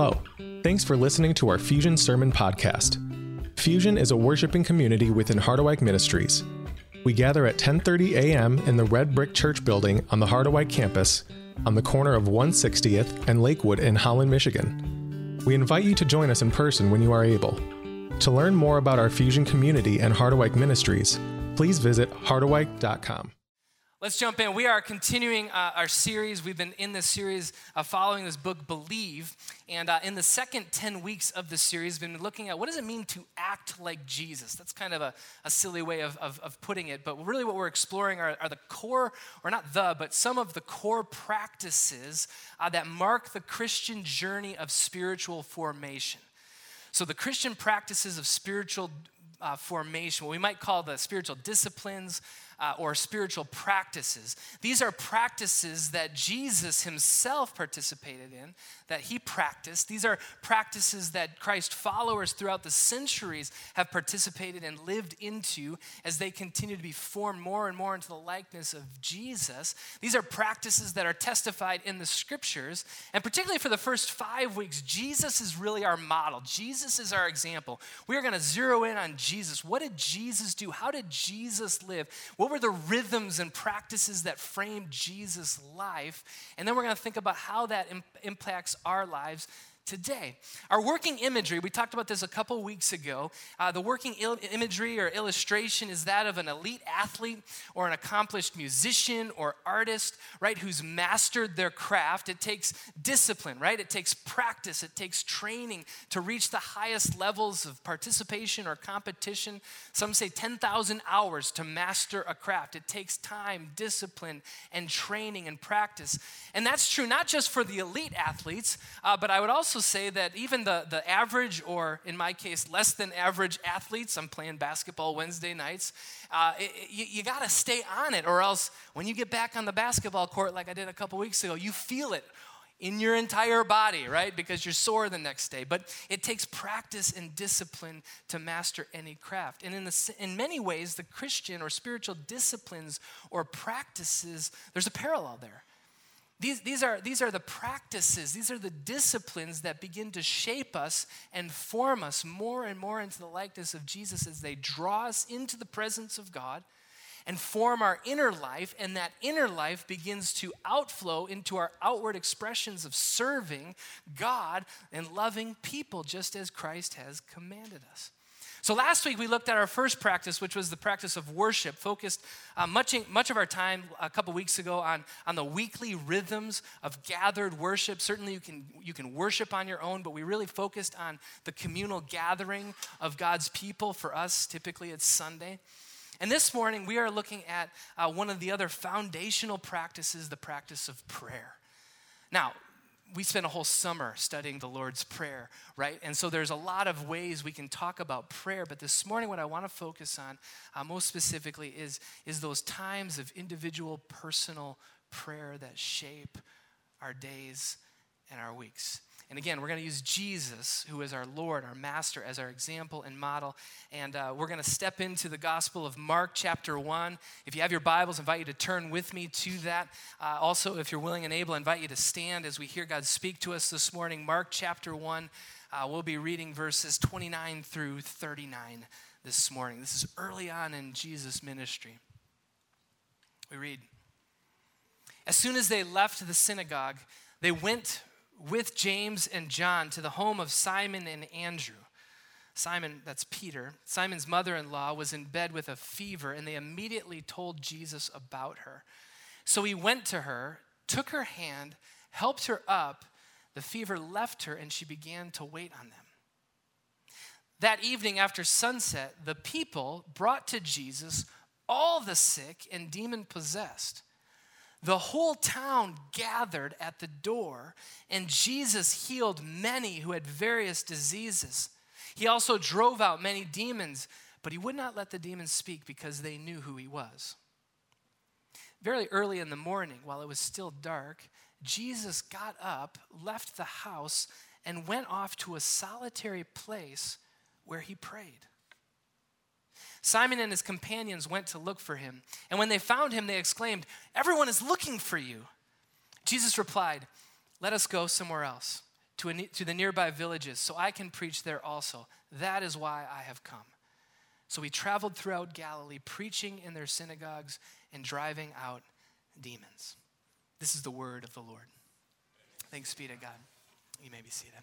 Hello. Thanks for listening to our Fusion Sermon Podcast. Fusion is a worshiping community within Harderwyk Ministries. We gather at 10:30 a.m. in the Red Brick Church building on the Harderwyk campus on the corner of 160th and Lakewood in Holland, Michigan. We invite you to join us in person when you are able. To learn more about our Fusion community and Harderwyk Ministries, please visit harderwyk.com. Let's jump in. We are continuing uh, our series. We've been in this series uh, following this book, Believe. And uh, in the second 10 weeks of the series, we've been looking at what does it mean to act like Jesus? That's kind of a, a silly way of, of, of, putting it. But really, what we're exploring are, are, the core, or not the, but some of the core practices uh, that mark the Christian journey of spiritual formation. So, the Christian practices of spiritual uh, formation, what we might call the spiritual disciplines, uh, or spiritual practices. These are practices that Jesus himself participated in, that he practiced. These are practices that Christ followers throughout the centuries have participated and lived into as they continue to be formed more and more into the likeness of Jesus. These are practices that are testified in the scriptures. And particularly for the first five weeks, Jesus is really our model. Jesus is our example. We are going to zero in on Jesus. What did Jesus do? How did Jesus live? What were the rhythms and practices that framed Jesus' life? And then we're going to think about how that Im- impacts our lives today. Our working imagery, we talked about this a couple weeks ago. Uh, the working il- imagery or illustration is that of an elite athlete or an accomplished musician or artist, right, who's mastered their craft. It takes discipline, right? It takes practice, it takes training to reach the highest levels of participation or competition. Some say 10,000 hours to master a craft. It takes time, discipline, and training and practice. And that's true not just for the elite athletes, uh, but I would also say that even the, the average, or in my case, less than average athletes, I'm playing basketball Wednesday nights, uh, it, you, you got to stay on it, or else when you get back on the basketball court, like I did a couple weeks ago, you feel it in your entire body, right? Because you're sore the next day. But it takes practice and discipline to master any craft. And in, the, in many ways, the Christian or spiritual disciplines or practices, there's a parallel there. These, these, are, these are the practices, these are the disciplines that begin to shape us and form us more and more into the likeness of Jesus as they draw us into the presence of God and form our inner life, and that inner life begins to outflow into our outward expressions of serving God and loving people, just as Christ has commanded us. So last week we looked at our first practice, which was the practice of worship, focused uh, much, much of our time a couple weeks ago on, on the weekly rhythms of gathered worship. Certainly you can, you can worship on your own, but we really focused on the communal gathering of God's people. For us, typically it's Sunday. And this morning we are looking at uh, one of the other foundational practices, the practice of prayer. Now, we spent a whole summer studying the Lord's Prayer, right? And so there's a lot of ways we can talk about prayer, but this morning, what I want to focus on uh, most specifically is, is those times of individual personal prayer that shape our days and our weeks. And again, we're going to use Jesus, who is our Lord, our Master, as our example and model. And uh, we're going to step into the Gospel of Mark, chapter 1. If you have your Bibles, I invite you to turn with me to that. Uh, also, if you're willing and able, I invite you to stand as we hear God speak to us this morning. Mark, chapter 1. Uh, we'll be reading verses 29 through 39 this morning. This is early on in Jesus' ministry. We read As soon as they left the synagogue, they went with James and John to the home of Simon and Andrew. Simon, that's Peter, Simon's mother in law was in bed with a fever, and they immediately told Jesus about her. So he went to her, took her hand, helped her up. The fever left her, and she began to wait on them. That evening after sunset, the people brought to Jesus all the sick and demon possessed the whole town gathered at the door, and Jesus healed many who had various diseases. He also drove out many demons, but he would not let the demons speak because they knew who he was. Very early in the morning, while it was still dark, Jesus got up, left the house, and went off to a solitary place where he prayed. Simon and his companions went to look for him. And when they found him, they exclaimed, Everyone is looking for you. Jesus replied, Let us go somewhere else. to, a, to the nearby villages so I can preach there also. That is why I have come. So he traveled throughout Galilee, preaching in their synagogues and driving out demons. This is the word of the Lord. Thanks be to God. You may be seated.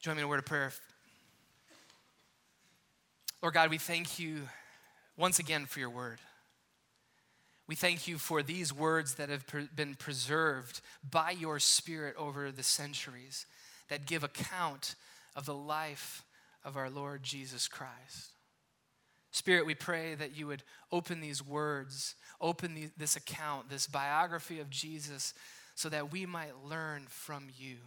Join me in a word of prayer. Lord God, we thank you once again for your word. We thank you for these words that have been preserved by your Spirit over the centuries that give account of the life of our Lord Jesus Christ. Spirit, we pray that you would open these words, open the, this account, this biography of Jesus, so that we might learn from you.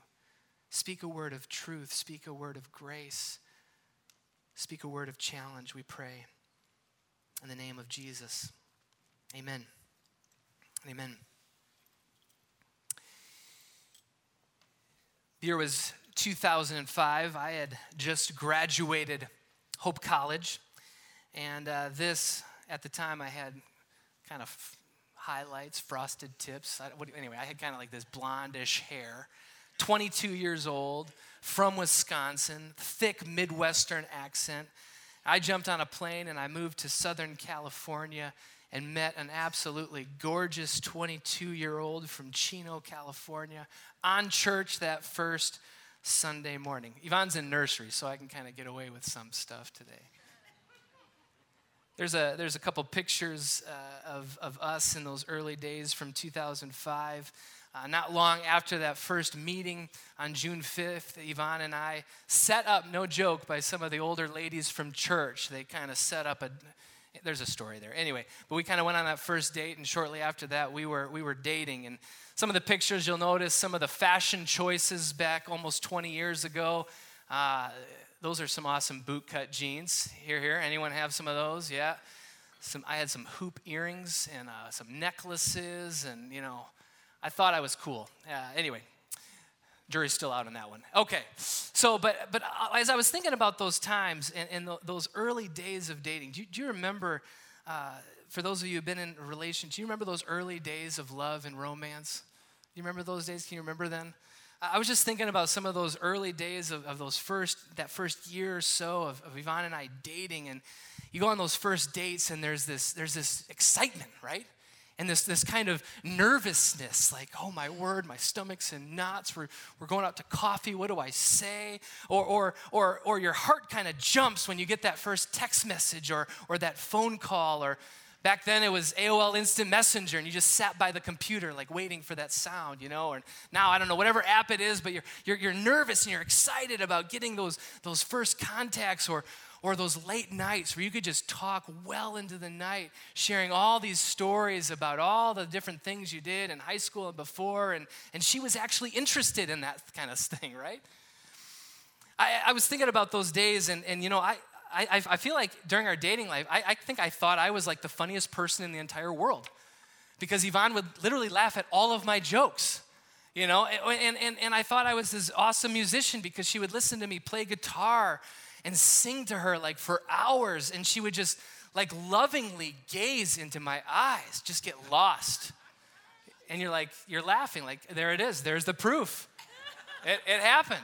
Speak a word of truth, speak a word of grace, speak a word of challenge, we pray. In the name of Jesus. Amen. Amen. The year was 2005. I had just graduated Hope College. And uh, this, at the time, I had kind of highlights, frosted tips. I, what, anyway, I had kind of like this blondish hair. 22 years old, from Wisconsin, thick Midwestern accent. I jumped on a plane and I moved to Southern California and met an absolutely gorgeous 22 year old from Chino, California, on church that first Sunday morning. Yvonne's in nursery, so I can kind of get away with some stuff today. There's a, there's a couple pictures uh, of, of us in those early days from 2005. Uh, not long after that first meeting on June 5th, Yvonne and I set up, no joke, by some of the older ladies from church. They kind of set up a, there's a story there. Anyway, but we kind of went on that first date, and shortly after that, we were, we were dating. And some of the pictures you'll notice, some of the fashion choices back almost 20 years ago. Uh, those are some awesome bootcut jeans. Here, here. Anyone have some of those? Yeah. Some, I had some hoop earrings and uh, some necklaces, and you know, I thought I was cool. Uh, anyway, jury's still out on that one. Okay, so but but uh, as I was thinking about those times and, and the, those early days of dating, do you, do you remember? Uh, for those of you who've been in a relation, do you remember those early days of love and romance? Do you remember those days? Can you remember then? I was just thinking about some of those early days of, of those first, that first year or so of, of Yvonne and I dating. And you go on those first dates and there's this, there's this excitement, right? And this, this kind of nervousness, like, oh my word, my stomach's in knots. We're, we're going out to coffee. What do I say? Or, or, or, or your heart kind of jumps when you get that first text message or, or that phone call or Back then it was AOL Instant Messenger and you just sat by the computer like waiting for that sound, you know? and now I don't know, whatever app it is, but you're, you're, you're nervous and you're excited about getting those, those first contacts or, or those late nights where you could just talk well into the night, sharing all these stories about all the different things you did in high school and before. And, and she was actually interested in that kind of thing, right? I, I was thinking about those days, and, and you know, I, I, I feel like during our dating life, I, I think I thought I was like the funniest person in the entire world because Yvonne would literally laugh at all of my jokes you know and, and, and i thought i was this awesome musician because she would listen to me play guitar and sing to her like for hours and she would just like lovingly gaze into my eyes just get lost. And you're like you're laughing like there it is there's the proof. It, it happened.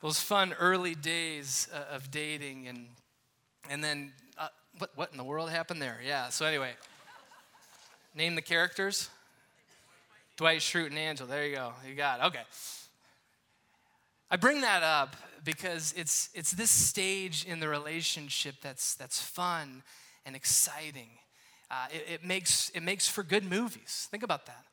Those fun early days uh, of dating and and then uh, what what in the world happened there? Yeah so anyway. Name the characters. Dwight schrute and angel there you go you got it. okay i bring that up because it's it's this stage in the relationship that's that's fun and exciting uh, it, it makes it makes for good movies think about that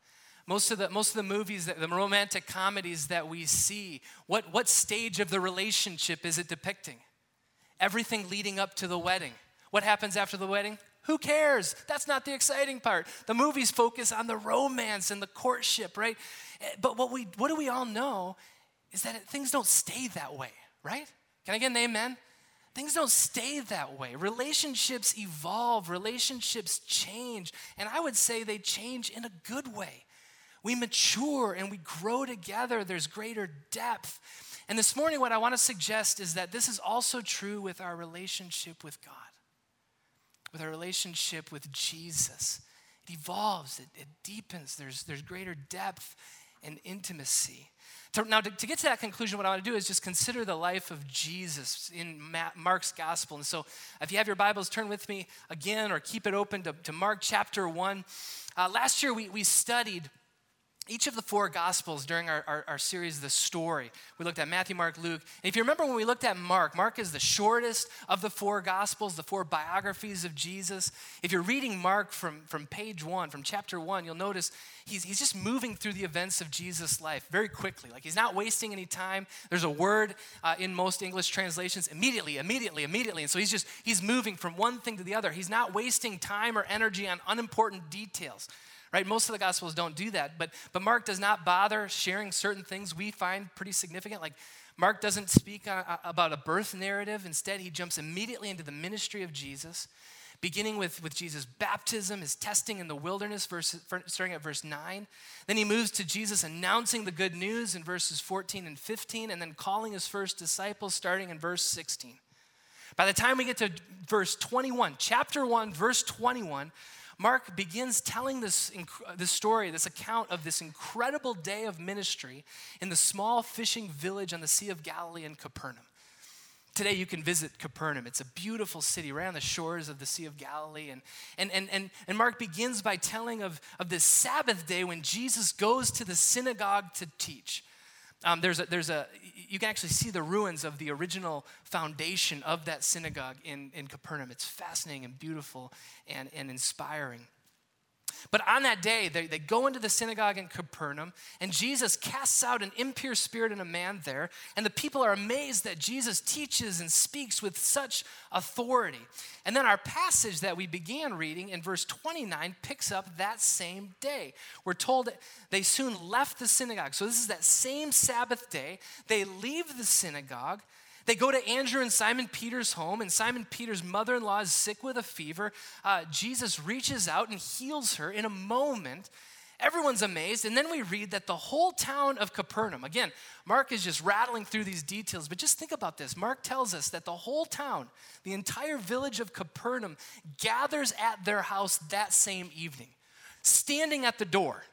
most of the, most of the movies, that, the romantic comedies that we see, what, what stage of the relationship is it depicting? Everything leading up to the wedding. What happens after the wedding? Who cares? That's not the exciting part. The movies focus on the romance and the courtship, right? Eh, but what, we, what do we all know is that things don't stay that way, right? Can I get an amen? Things don't stay that way. Relationships evolve, relationships change, and I would say they change in a good way we mature and we grow together. There's greater depth. And this morning, what I want to suggest is that this is also true with our relationship with God, with our relationship with Jesus. It evolves, it, it deepens, there's, there's greater depth. and intimacy. To, now, to, to, get to that conclusion, what I want to do is just consider the life of Jesus in Mark's gospel. And so, if you have your Bibles, turn with me again or keep it open to, to Mark chapter 1. Uh, last year, we, we studied each of the four gospels during our, our, our, series the story. We looked at matthew mark luke. And if you remember when we looked at mark mark is the shortest of the four gospels the four biographies of jesus. If you're reading mark from, from page one from chapter one you'll notice he's, he's just moving through the events of jesus life very quickly. Like he's not wasting any time. There's a word uh, in most english translations immediately immediately immediately. And so he's just he's moving from one thing to the other. He's not wasting time or energy on unimportant details right? Most of the Gospels don't do that, but, but Mark does not bother sharing certain things we find pretty significant. Like, Mark doesn't speak uh, uh, about a birth narrative. Instead, he jumps immediately into the ministry of Jesus, beginning with, with Jesus' baptism, his testing in the wilderness, verse, starting at verse 9. Then he moves to Jesus announcing the good news in verses 14 and 15, and then calling his first disciples, starting in verse 16. By the time we get to verse 21, chapter 1, verse 21, Mark begins telling this, this story, this account of this incredible day of ministry in the small fishing village on the Sea of Galilee in Capernaum. Today, you can visit Capernaum. It's a beautiful city right on the shores of the Sea of Galilee. And, and, and, and, and Mark begins by telling of, of this Sabbath day when Jesus goes to the synagogue to teach. Um, there's, a, there's a, you can actually see the ruins of the original foundation of that synagogue in, in Capernaum. It's fascinating and beautiful and, and inspiring. But on that day, they, they go into the synagogue in Capernaum, and Jesus casts out an impure spirit in a man there. And the people are amazed that Jesus teaches and speaks with such authority. And then our passage that we began reading in verse 29 picks up that same day. We're told that they soon left the synagogue. So this is that same Sabbath day. They leave the synagogue. They go to Andrew and Simon Peter's home, and Simon Peter's mother in law is sick with a fever. Uh, Jesus reaches out and heals her in a moment. Everyone's amazed. And then we read that the whole town of Capernaum, again, Mark is just rattling through these details, but just think about this. Mark tells us that the whole town, the entire village of Capernaum, gathers at their house that same evening, standing at the door.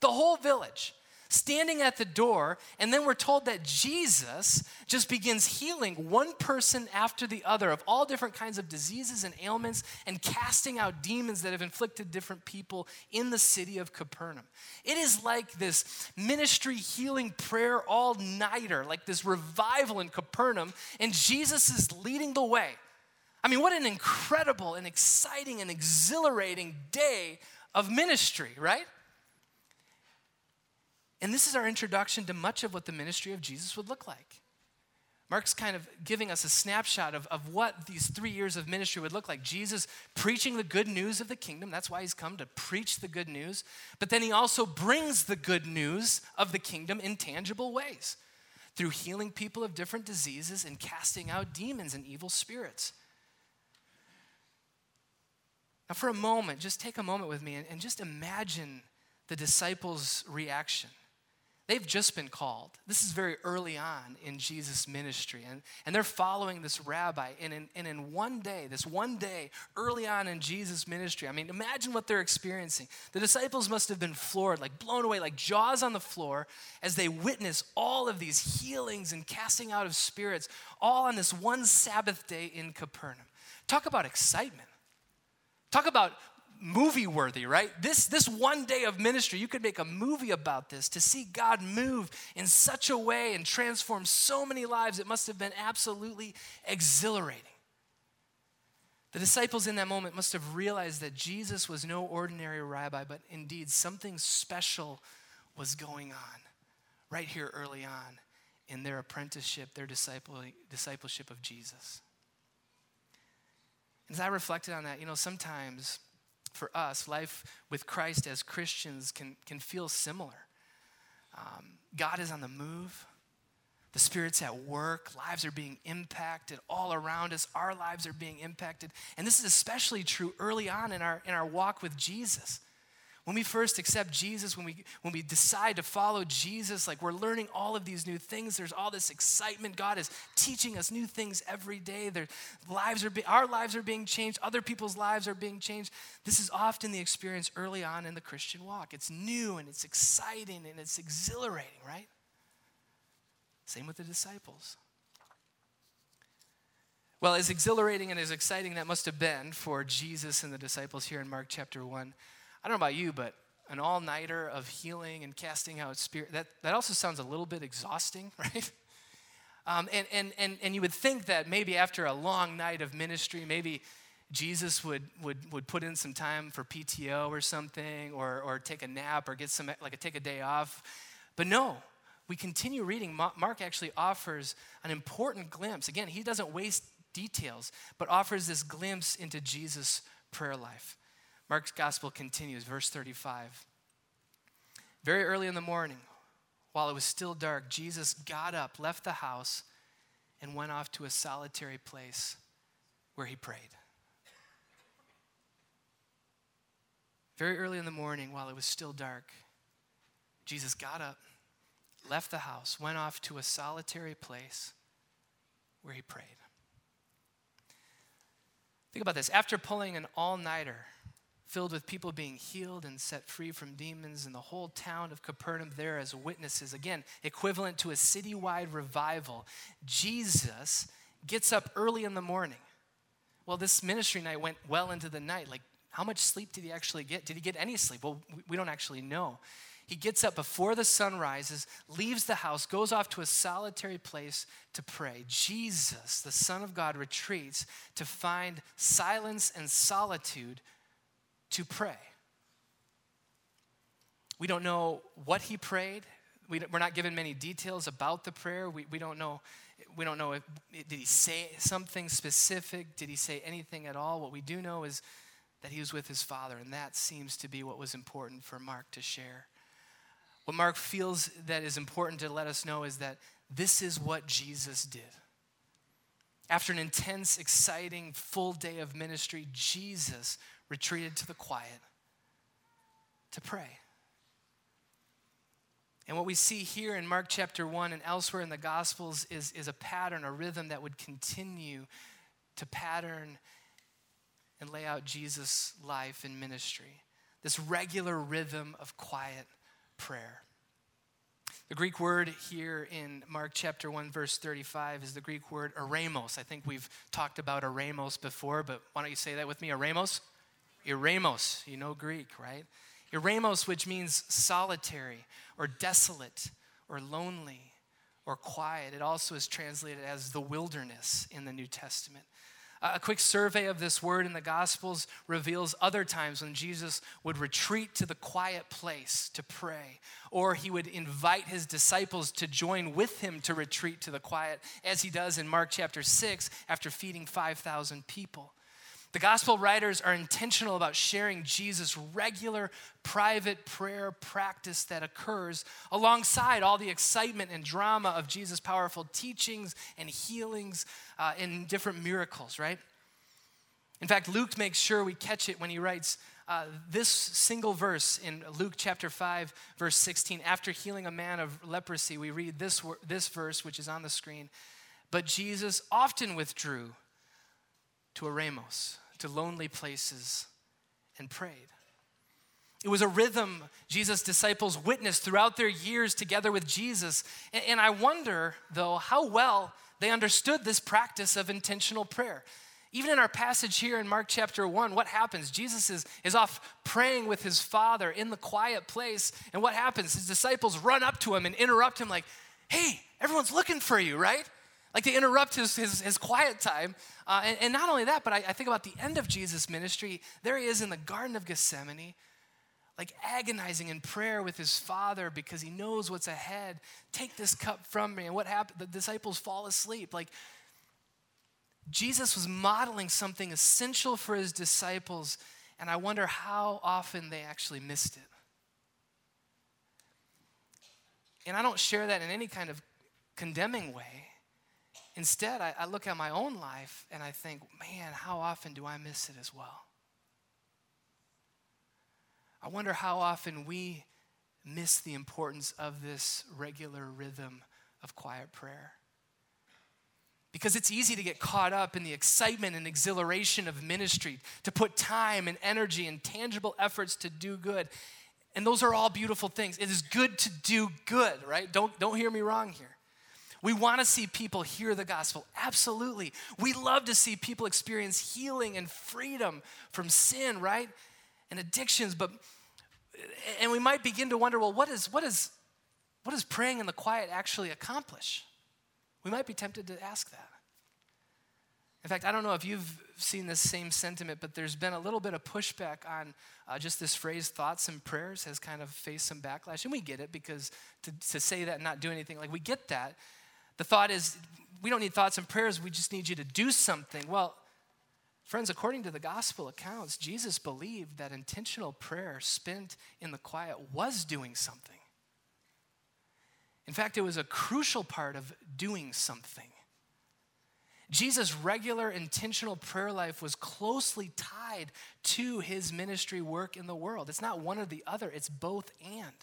The whole village standing at the door, and then we're told that Jesus just begins healing one person after the other of all different kinds of diseases and ailments and casting out demons that have inflicted different people in the city of Capernaum. It is like this ministry healing prayer all nighter, like this revival in Capernaum, and Jesus is leading the way. I mean, what an incredible and exciting and exhilarating day of ministry, right? And this is our introduction to much of what the ministry of Jesus would look like. Mark's kind of giving us a snapshot of, of what these three years of ministry would look like. Jesus preaching the good news of the kingdom. That's why he's come to preach the good news. But then he also brings the good news of the kingdom in tangible ways through healing people of different diseases and casting out demons and evil spirits. Now, for a moment, just take a moment with me and, and just imagine the disciples' reaction. They've just been called. This is very early on in Jesus' ministry. And, and they're following this rabbi. And in, and in one day, this one day, early on in Jesus' ministry, I mean, imagine what they're experiencing. The disciples must have been floored, like blown away, like jaws on the floor, as they witness all of these healings and casting out of spirits, all on this one Sabbath day in Capernaum. Talk about excitement. Talk about movie worthy, right? This, this one day of ministry, you could make a movie about this to see God move in such a way and transform so many lives. It must have been absolutely exhilarating. The disciples in that moment must have realized that Jesus was no ordinary rabbi, but indeed something special was going on right here early on in their apprenticeship, their discipleship of Jesus. As I reflected on that, you know, sometimes for us, life with Christ as Christians can, can feel similar. Um, God is on the move. The Spirit's at work. Lives are being impacted all around us. Our lives are being impacted. And this is especially true early on in our, in our walk with Jesus. When we first accept Jesus, when we, when we decide to follow Jesus, like we're learning all of these new things, there's all this excitement. God is teaching us new things every day. Their lives are be, our lives are being changed, other people's lives are being changed. This is often the experience early on in the Christian walk. It's new and it's exciting and it's exhilarating, right? Same with the disciples. Well, as exhilarating and as exciting that must have been for Jesus and the disciples here in Mark chapter 1, I don't know about you, but an all nighter of healing and casting out spirit, that, that also sounds a little bit exhausting, right? Um, and, and, and, and you would think that maybe after a long night of ministry, maybe Jesus would, would, would put in some time for PTO or something, or, or take a nap or get some, like take a day off. But no, we continue reading. Mark actually offers an important glimpse. Again, he doesn't waste details, but offers this glimpse into Jesus' prayer life. Mark's gospel continues, verse 35. Very early in the morning, while it was still dark, Jesus got up, left the house, and went off to a solitary place where he prayed. Very early in the morning, while it was still dark, Jesus got up, left the house, went off to a solitary place where he prayed. Think about this. After pulling an all nighter, filled with people being healed and set free from demons, and the whole town of Capernaum there as witnesses. Again, equivalent to a citywide revival. Jesus gets up early in the morning. Well, this ministry night went well into the night. Like, how much sleep did he actually get? Did he get any sleep? Well, we don't actually know. He gets up before the sun rises, leaves the house, goes off to a solitary place to pray. Jesus, the Son of God, retreats to find silence and solitude to pray. We don't know what he prayed. We, are not given many details about the prayer. We, we don't know. We don't know if, did he say something specific? Did he say anything at all? What we do know is that he was with his father, and that seems to be what was important for Mark to share. What Mark feels that is important to let us know is that this is what Jesus did. After an intense, exciting, full day of ministry, Jesus retreated to the quiet to pray. And what we see here in Mark chapter 1 and elsewhere in the Gospels is, is a pattern, a rhythm that would continue to pattern and lay out Jesus' life and ministry. This regular rhythm of quiet prayer. The Greek word here in Mark chapter 1, verse 35 is the Greek word eremos. I think we've talked about eremos before, but why don't you say that with me? Eremos? Eremos, you know Greek, right? Eremos, which means solitary or desolate or lonely or quiet. It also is translated as the wilderness in the New Testament. A quick survey of this word in the Gospels reveals other times when Jesus would retreat to the quiet place to pray, or he would invite his disciples to join with him to retreat to the quiet, as he does in Mark chapter 6 after feeding 5,000 people. The gospel writers are intentional about sharing Jesus' regular private prayer practice that occurs alongside all the excitement and drama of Jesus' powerful teachings and healings uh, different miracles, right? In fact, Luke makes sure we catch it when he writes uh, this single verse in Luke chapter 5, verse 16. After healing a man of leprosy, we read this, this verse, which is on the screen. But Jesus often withdrew to Eremos to lonely places and prayed. It was a rhythm Jesus' disciples witnessed throughout their years together with Jesus. And I wonder, though, how well they understood this practice of intentional prayer. Even in our passage here in Mark chapter 1, what happens? Jesus is, is off praying with his Father in the quiet place. And what happens? His disciples run up to him and interrupt him, like, hey, everyone's looking for you, right? Like they interrupt his, his, his quiet time. Uh, and, and, not only that, but I, I think about the end of Jesus' ministry. There he is in the Garden of Gethsemane, like agonizing in prayer with his father because he knows what's ahead. Take this cup from me. And what happened? The disciples fall asleep. Like Jesus was modeling something essential for his disciples, and I wonder how often they actually missed it. And I don't share that in any kind of condemning way. Instead, I, I look at my own life and I think, man, how often do I miss it as well? I wonder how often we miss the importance of this regular rhythm of quiet prayer. Because it's easy to get caught up in the excitement and exhilaration of ministry, to put time and energy and tangible efforts to do good. And those are all beautiful things. It is good to do good, right? Don't, don't hear me wrong here. We want to see people hear the gospel. Absolutely. We love to see people experience healing and freedom from sin, right? And addictions, but and we might begin to wonder, well, what is what is what does praying in the quiet actually accomplish? We might be tempted to ask that. In fact, I don't know if you've seen this same sentiment, but there's been a little bit of pushback on uh, just this phrase, thoughts and prayers, has kind of faced some backlash. And we get it because to, to say that and not do anything, like we get that. The thought is, we don't need thoughts and prayers, we just need you to do something. Well, friends, according to the gospel accounts, Jesus believed that intentional prayer spent in the quiet was doing something. In fact, it was a crucial part of doing something. Jesus' regular intentional prayer life was closely tied to his ministry work in the world. It's not one or the other, it's both and.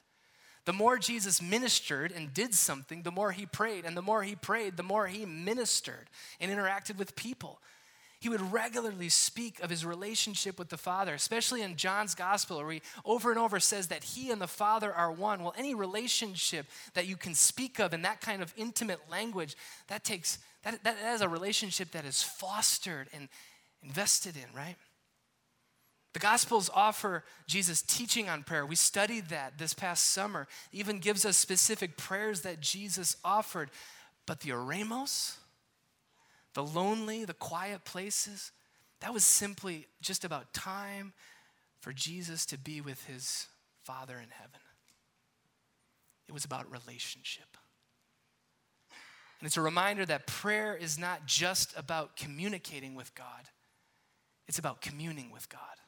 The more Jesus ministered and did something, the more he prayed. And the more he prayed, the more he ministered and interacted with people. He would regularly speak of his relationship with the Father, especially in John's gospel, where he over and over says that he and the Father are one. Well, any relationship that you can speak of in that kind of intimate language, that takes that, that is a relationship that is fostered and invested in, right? The Gospels offer Jesus' teaching on prayer. We studied that this past summer. It even gives us specific prayers that Jesus offered. But the eremos, the lonely, the quiet places, that was simply just about time for Jesus to be with his Father in heaven. It was about relationship. And it's a reminder that prayer is not just about communicating with God, it's about communing with God.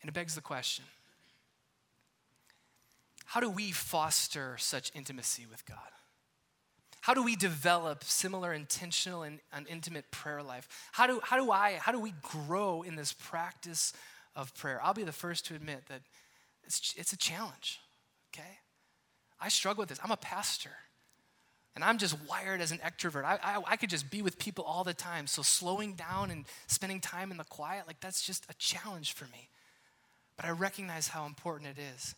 And it begs the question how do we foster such intimacy with God? How do we develop similar intentional and, and intimate prayer life? How do, how do I, how do we grow in this practice of prayer? I'll be the first to admit that it's, it's a challenge, okay? I struggle with this. I'm a pastor. And I'm just wired as an extrovert. I, I, I, could just be with people all the time. So slowing down and spending time in the quiet, like that's just a challenge for me but I recognize how important it is.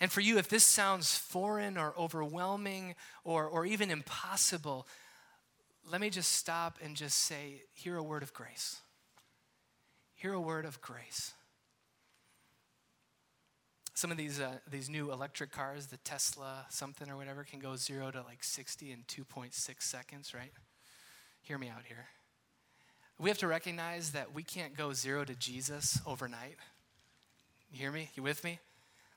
And for you, if this sounds foreign or overwhelming or, or even impossible, let me just stop and just say, hear a word of grace. Hear a word of grace. Some of these, uh, these new electric cars, the Tesla something or whatever, can go zero to like 60 in 2.6 seconds, right? Hear me out here. We have to recognize that we can't go zero to Jesus overnight. You hear me? You with me?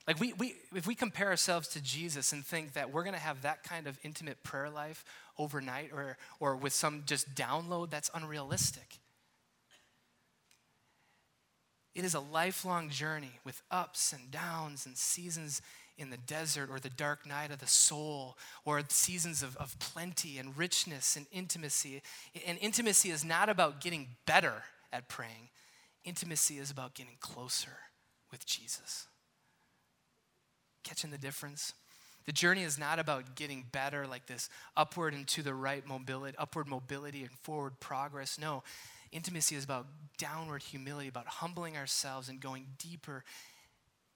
Like we, we if we compare ourselves to Jesus and think that we're gonna have that kind of intimate prayer life overnight or or with some just download, that's unrealistic. It is a lifelong journey with ups and downs and seasons in the desert or the dark night of the soul or seasons of, of plenty and richness and intimacy. And intimacy is not about getting better at praying, intimacy is about getting closer with Jesus. Catching the difference? The journey is not about getting better, like this upward and to the right mobility, upward mobility and forward progress. No, intimacy is about downward humility, about humbling ourselves and going deeper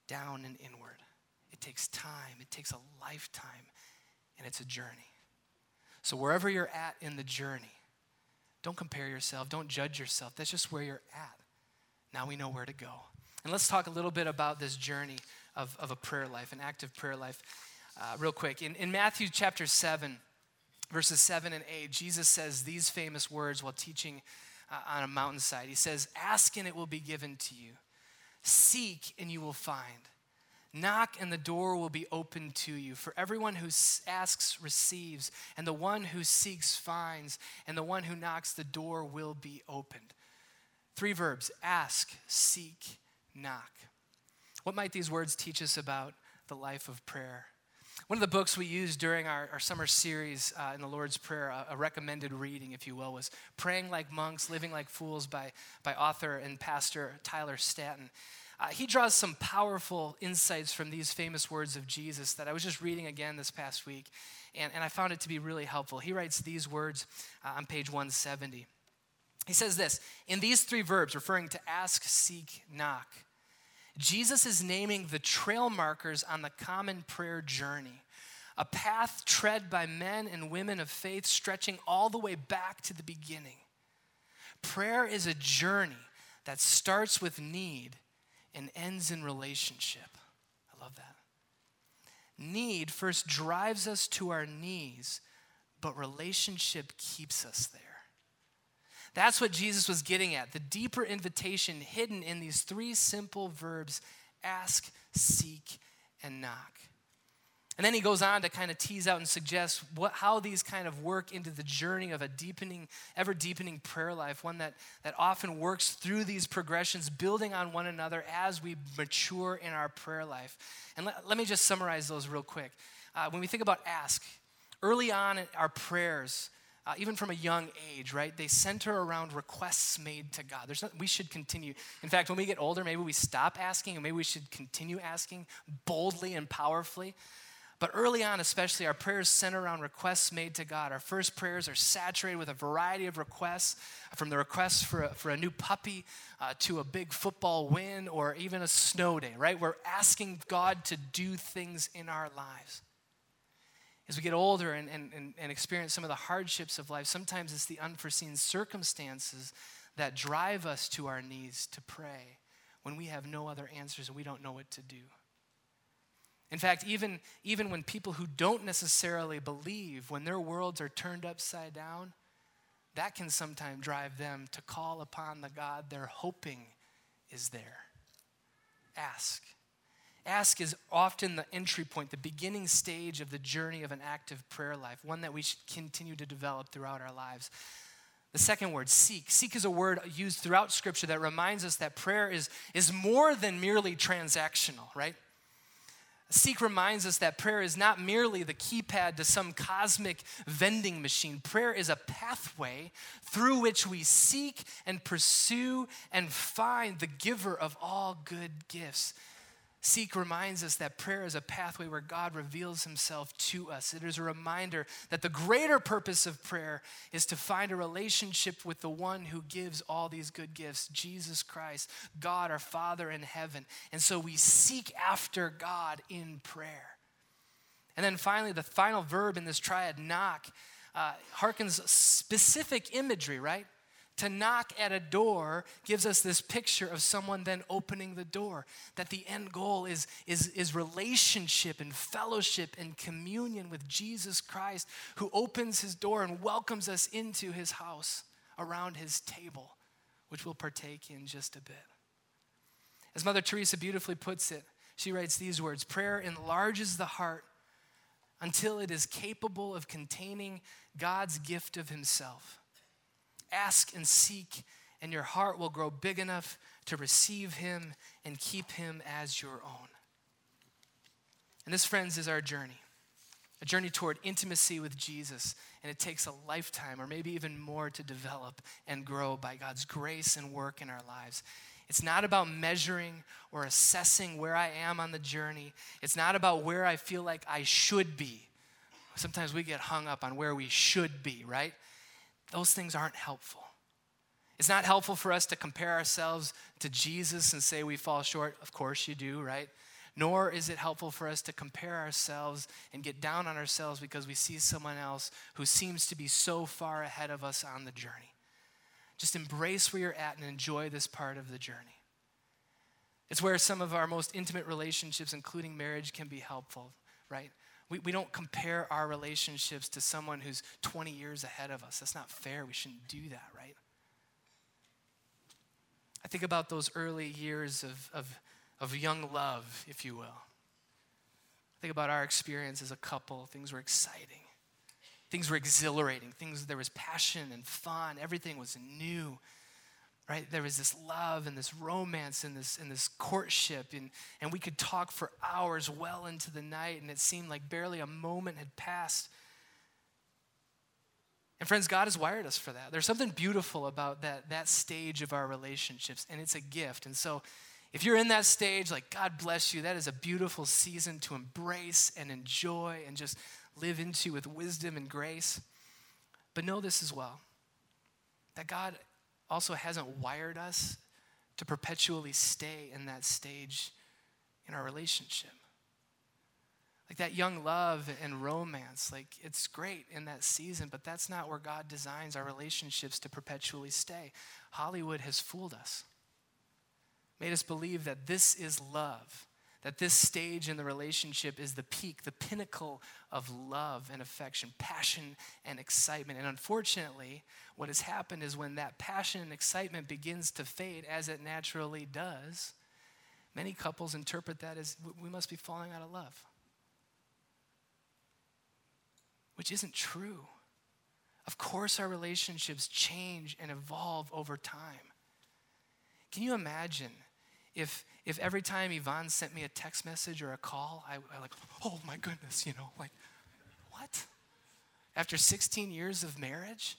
down and inward. It takes time, it takes a lifetime, and it's a journey. So, wherever you're at in the journey, don't compare yourself, don't judge yourself. That's just where you're at. Now we know where to go. And let's talk a little bit about this journey of, of a prayer life, an active prayer life, uh, real quick. In, in Matthew chapter 7, verses 7 and 8, Jesus says these famous words while teaching uh, on a mountainside. He says, Ask and it will be given to you, seek and you will find. Knock and the door will be opened to you. For everyone who asks receives, and the one who seeks finds, and the one who knocks, the door will be opened. Three verbs ask, seek, knock. What might these words teach us about the life of prayer? One of the books we used during our, our summer series uh, in the Lord's Prayer, a, a, recommended reading, if you will, was Praying Like Monks, Living Like Fools by, by author and pastor Tyler Staton. Uh, he draws some powerful insights from these famous words of Jesus that I was just reading again this past week, and, and I found it to be really helpful. He writes these words uh, on page 170. He says this In these three verbs, referring to ask, seek, knock, Jesus is naming the trail markers on the common prayer journey, a path tread by men and women of faith stretching all the way back to the beginning. Prayer is a journey that starts with need and ends in relationship. I love that. Need first drives us to our knees, but relationship keeps us there. That's what Jesus was getting at the deeper invitation hidden in these three simple verbs ask, seek, and knock. And then he goes on to kind of tease out and suggest what, how these kind of work into the journey of a deepening, ever deepening prayer life, one that, that often works through these progressions, building on one another as we mature in our prayer life. And let, let me just summarize those real quick. Uh, when we think about ask, early on in our prayers, uh, even from a young age, right? They center around requests made to God. There's we should continue. In fact, when we get older, maybe we stop asking and maybe we should continue asking boldly and powerfully. But early on, especially, our prayers center around requests made to God. Our first prayers are saturated with a variety of requests, from the request for a, for a new puppy uh, to a big football win or even a snow day, right? We're asking God to do things in our lives as we get older and, and, and, experience some of the hardships of life, sometimes it's the unforeseen circumstances that drive us to our knees to pray when we have no other answers and we don't know what to do. In fact, even, even when people who don't necessarily believe, when their worlds are turned upside down, that can sometimes drive them to call upon the God they're hoping is there. Ask. Ask is often the entry point, the beginning stage of the journey of an active prayer life, one that we should continue to develop throughout our lives. The second word, seek. Seek is a word used throughout Scripture that reminds us that prayer is, is more than merely transactional, right? Seek reminds us that prayer is not merely the keypad to some cosmic vending machine. Prayer is a pathway through which we seek and pursue and find the giver of all good gifts. Seek reminds us that prayer is a pathway where God reveals himself to us. It is a reminder that the greater purpose of prayer is to find a relationship with the one who gives all these good gifts, Jesus Christ, God our Father in heaven. And so we seek after God in prayer. And then finally, the final verb in this triad, knock, uh, harkens specific imagery, right? To knock at a door gives us this picture of someone then opening the door. That the end goal is, is, is relationship and fellowship and communion with Jesus Christ, who opens his door and welcomes us into his house around his table, which we'll partake in just a bit. As Mother Teresa beautifully puts it, she writes these words Prayer enlarges the heart until it is capable of containing God's gift of himself. Ask and seek, and your heart will grow big enough to receive him and keep him as your own. And this, friends, is our journey a journey toward intimacy with Jesus. And it takes a lifetime or maybe even more to develop and grow by God's grace and work in our lives. It's not about measuring or assessing where I am on the journey. It's not about where I feel like I should be. Sometimes we get hung up on where we should be, right? Those things aren't helpful. It's not helpful for us to compare ourselves to Jesus and say we fall short. Of course, you do, right? Nor is it helpful for us to compare ourselves and get down on ourselves because we see someone else who seems to be so far ahead of us on the journey. Just embrace where you're at and enjoy this part of the journey. It's where some of our most intimate relationships, including marriage, can be helpful, right? We, we don't compare our relationships to someone who's 20 years ahead of us. That's not fair. We shouldn't do that, right? I think about those early years of, of, of young love, if you will. I think about our experience as a couple. Things were exciting, things were exhilarating, things, there was passion and fun, everything was new. Right? There was this love and this romance and this, and this courtship, and, and we could talk for hours well into the night, and it seemed like barely a moment had passed. And friends, God has wired us for that. There's something beautiful about that, that stage of our relationships, and it's a gift. And so, if you're in that stage, like, God bless you, that is a beautiful season to embrace and enjoy and just live into with wisdom and grace. But know this as well that God also hasn't wired us to perpetually stay in that stage in our relationship. Like that young love and romance, like it's great in that season, but that's not where God designs our relationships to perpetually stay. Hollywood has fooled us, made us believe that this is love that this stage in the relationship is the peak, the pinnacle of love and affection, passion and excitement. And unfortunately, what has happened is when that passion and excitement begins to fade, as it naturally does, many couples interpret that as we must be falling out of love, which isn't true. Of course, our relationships change and evolve over time. Can you imagine if if every time Yvonne sent me a text message or a call, I, I like, oh my goodness, you know, like, what? After 16 years of marriage?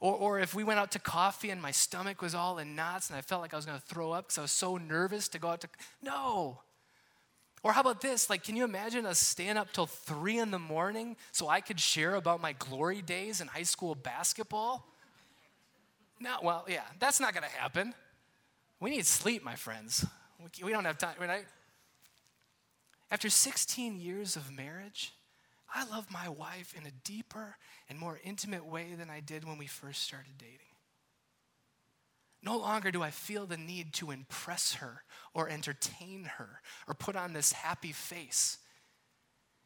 Or, or if we went out to coffee and my stomach was all in knots and I felt like I was going to throw up because I was so nervous to go out to. No. Or how about this? Like, can you imagine us staying up till three in the morning so I could share about my glory days in high school basketball? No, well, yeah, that's not going to happen. We need sleep, my friends. We don't have time, right? After 16 years of marriage, I love my wife in a deeper and more intimate way than I did when we first started dating. No longer do I feel the need to impress her or entertain her or put on this happy face.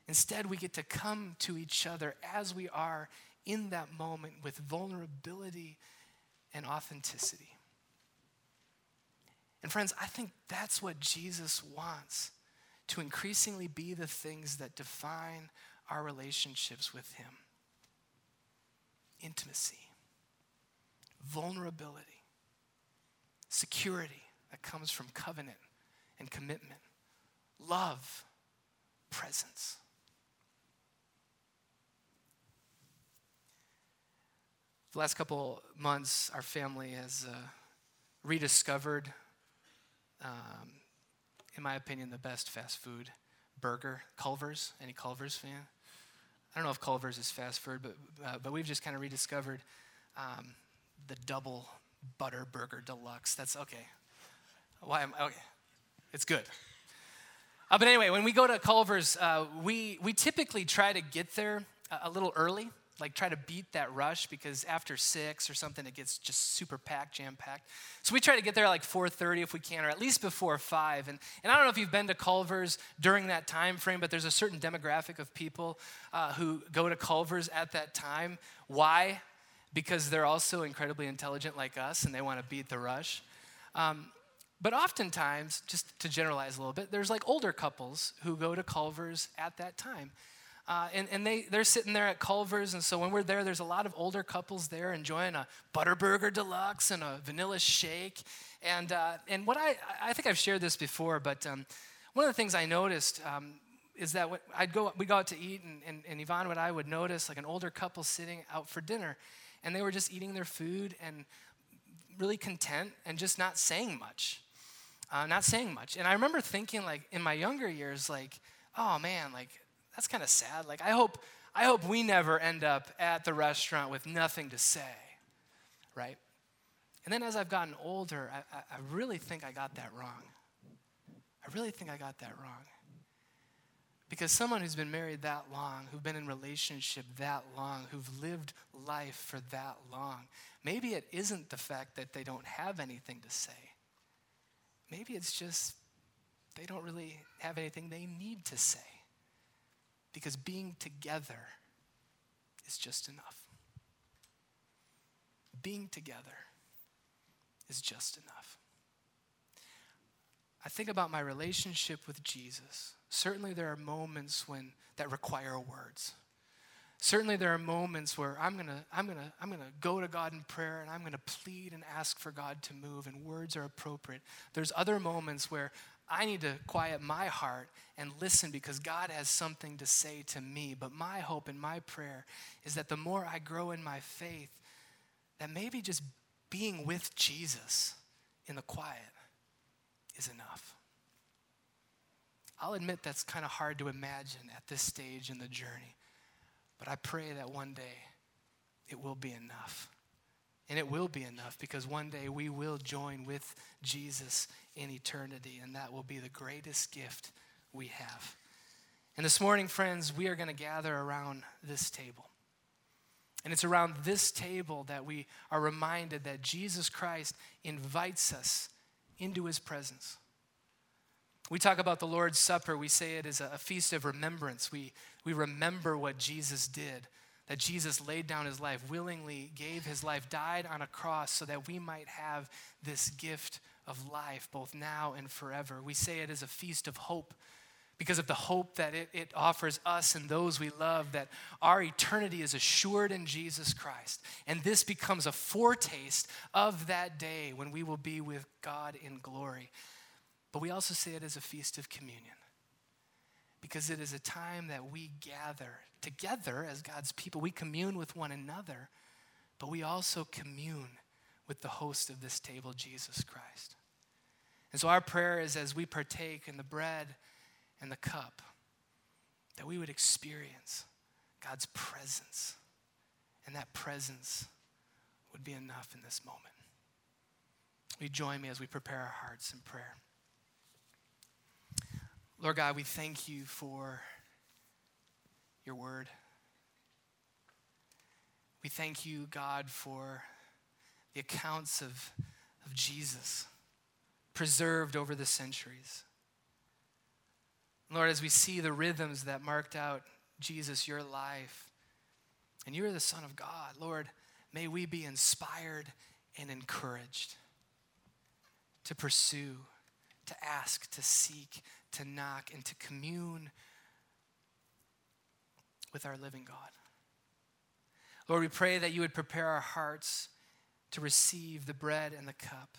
Instead, we get to come to each other as we are in that moment with vulnerability and authenticity. And friends, I think that's what Jesus wants to increasingly be the things that define our relationships with Him intimacy, vulnerability, security that comes from covenant and commitment, love, presence. The last couple months, our family has uh, rediscovered um, in my opinion, the best fast food burger. Culver's. Any Culver's fan? I don't know if Culver's is fast food, but, uh, but we've just kind of rediscovered um, the double butter burger deluxe. That's okay. Why am okay? It's good. Uh, but anyway, when we go to Culver's, uh, we, we typically try to get there a, a little early like try to beat that rush because after six or something it gets just super packed jam packed so we try to get there like 4.30 if we can or at least before 5 and, and i don't know if you've been to culver's during that time frame but there's a certain demographic of people uh, who go to culver's at that time. Why? Because they're also incredibly intelligent like us and they want to beat the rush. Um, but oftentimes just to generalize a little bit there's like older couples who go to culver's at that time uh, and and they, they're sitting there at Culver's. And so when we're there, there's a lot of older couples there enjoying a Butterburger Deluxe and a vanilla shake. And, uh, and what I, I think I've shared this before, but um, one of the things I noticed um, is that I'd go, we go out to eat, and, and, and Yvonne and I would notice like an older couple sitting out for dinner. And they were just eating their food and really content and just not saying much. Uh, not saying much. And I remember thinking, like, in my younger years, like, oh man, like, that's kind of sad. Like, I hope, I hope we never end up at the restaurant with nothing to say, right? And then as I've gotten older, I, I really think I got that wrong. I really think I got that wrong. Because someone who's been married that long, who've been in relationship that long, who've lived life for that long, maybe it isn't the fact that they don't have anything to say. Maybe it's just they don't really have anything they need to say because being together is just enough. Being together is just enough. I think about my relationship with Jesus. Certainly, there are moments when that require words. Certainly there are moments where I'm to I'm to I'm to go to God in prayer and I'm to plead and ask for God to move and words are appropriate. There's other moments where I need to quiet my heart and listen because God has something to say to me. But my hope and my prayer is that the more I grow in my faith, that maybe just being with Jesus in the quiet is enough. I'll admit that's kind of hard to imagine at this stage in the journey, but I pray that one day it will be enough. And it will be enough because one day we will join with Jesus in eternity, and that will be the greatest gift we have. And this morning, friends, we are going to gather around this table. And it's around this table that we are reminded that Jesus Christ invites us into his presence. We talk about the Lord's Supper, we say it is a feast of remembrance. We, we remember what Jesus did, that Jesus laid down his life, willingly gave his life, died on a cross so that we might have this gift of life, both now and forever. We say it is a feast of hope because of the hope that it, it offers us and those we love, that our eternity is assured in Jesus Christ. And this becomes a foretaste of that day when we will be with God in glory. But we also say it as a feast of communion because it is a time that we gather together as God's people. We commune with one another, but we also commune with the host of this table, Jesus Christ. And so our prayer is as we partake in the bread and the cup, that we would experience God's presence. And that presence would be enough in this moment. You join me as we prepare our hearts in prayer? Lord God, we thank you for your word. We thank you, God, for the accounts of, of Jesus preserved over the centuries. Lord, as we see the rhythms that marked out Jesus, your life, and you're the Son of God, Lord, may we be inspired and encouraged to pursue, to ask, to seek, to knock, and to commune with our living God. Lord, we pray that you would prepare our hearts to receive the bread and the cup.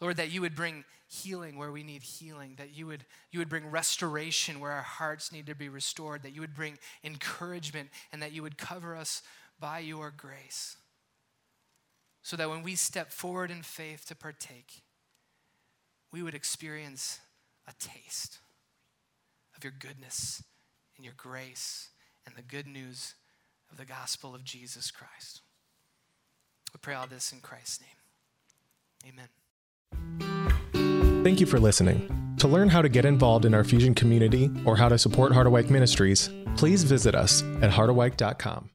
Lord, that you would bring healing where we need healing, that you would, you would bring restoration where our hearts need to be restored, that you would bring encouragement, and that you would cover us by your grace. So that when we step forward in faith to partake, we would experience a taste of your goodness and your grace and the good news of the gospel of Jesus Christ. We pray all this in Christ's name. Amen. Thank you for listening. To learn how to get involved in our Fusion community or how to support Harderwyk Ministries, please visit us at harderwyk.com.